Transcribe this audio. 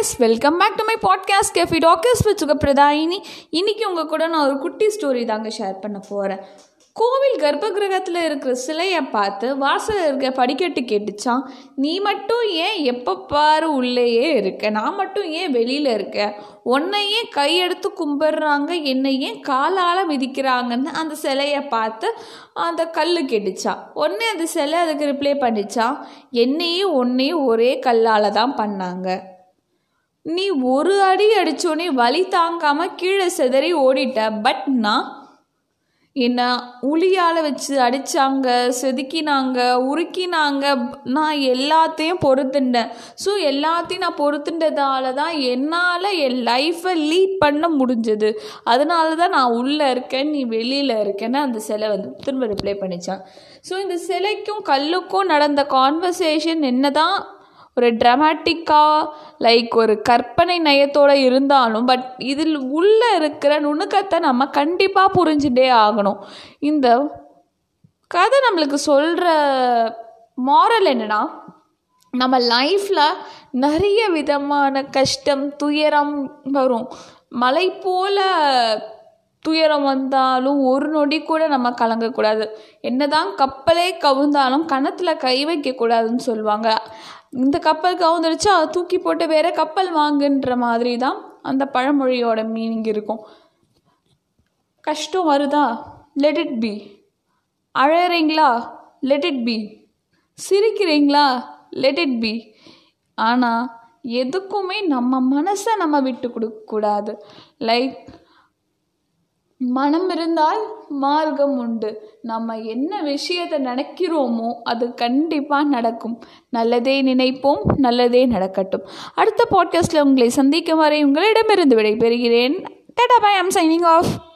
Guys welcome back to my podcast cafe talkers with Sukapradayini இன்றைக்கி உங்கள் கூட நான் ஒரு குட்டி ஸ்டோரி தாங்க ஷேர் பண்ண போகிறேன் கோவில் கர்ப்பகிரகத்தில் இருக்கிற சிலையை பார்த்து வாசல் இருக்க படிக்கட்டு கேட்டுச்சான். நீ மட்டும் ஏன் எப்போ பாரு உள்ளேயே இருக்க? நான் மட்டும் ஏன் வெளியில் இருக்க? உன்னை ஏன் கையெடுத்து கும்பிடுறாங்க? என்னை ஏன் காலால் மிதிக்கிறாங்கன்னு அந்த சிலையை பார்த்து அந்த கல் கேட்டுச்சான். உடனே அந்த சிலை அதுக்கு ரிப்ளை பண்ணிச்சான். என்னையும் உன்னையும் ஒரே கல்லால் தான் பண்ணாங்க. நீ ஒரு அடி அடிச்சோடனே வலி தாங்காம கீழே சிதறி ஓடிட்ட பட் நான் என்ன உளியால் வச்சு அடித்தாங்க செதுக்கினாங்க உருக்கினாங்க நான் எல்லாத்தையும் பொறுத்துட்டேன் ஸோ எல்லாத்தையும் நான் பொறுத்துட்டதால தான் என்னால் என் லைஃப்பை லீட் பண்ண முடிஞ்சது. அதனால தான் நான் உள்ளே இருக்கேன் நீ வெளியில் இருக்கேன்னு அந்த சிலை வந்து திரும்ப ரிப்ளை பண்ணிச்சான். ஸோ இந்த சிலைக்கும் கல்லுக்கும் நடந்த கான்வர்சேஷன் என்ன தான் ஒரு ட்ரமாட்டிக்காக லைக் ஒரு கற்பனை நயத்தோடு இருந்தாலும் பட் இதில் உள்ளே இருக்கிற நுணுக்கத்தை நம்ம கண்டிப்பாக புரிஞ்சுட்டே ஆகணும். இந்த கதை நம்மளுக்கு சொல்கிற மாரல் என்னென்னா நம்ம லைஃப்பில் நிறைய விதமான கஷ்டம் துயரம் வரும். மலை போல் துயரம் வந்தாலும் ஒரு நொடி கூட நம்ம கலங்கக்கூடாது. என்னதான் கப்பலே கவுந்தாலும் கணத்தில் கை வைக்கக்கூடாதுன்னு சொல்லுவாங்க. இந்த கப்பல் கவுந்துருச்சா தூக்கி போட்டு வேற கப்பல் வாங்குன்ற மாதிரி தான் அந்த பழமொழியோட மீனிங் இருக்கும். கஷ்டம் வருதா? லெட் இட் பி அழகிறீங்களா லெட் இட் பி சிரிக்கிறீங்களா? லெட் இட் பி ஆனால் எதுக்குமே நம்ம மனசை நம்ம விட்டு கொடுக்கக்கூடாது லைக் மனம் இருந்தால் மார்க்கம் உண்டு. நம்ம என்ன விஷயத்தை நினைக்கிறோமோ அது கண்டிப்பாக நடக்கும். நல்லதே நினைப்போம் நல்லதே நடக்கட்டும். அடுத்த பாட்காஸ்ட்டில் உங்களை சந்திக்கும் வரை உங்களிடமிருந்து விடைபெறுகிறேன். டடா பை ஐம் சைனிங் ஆஃப்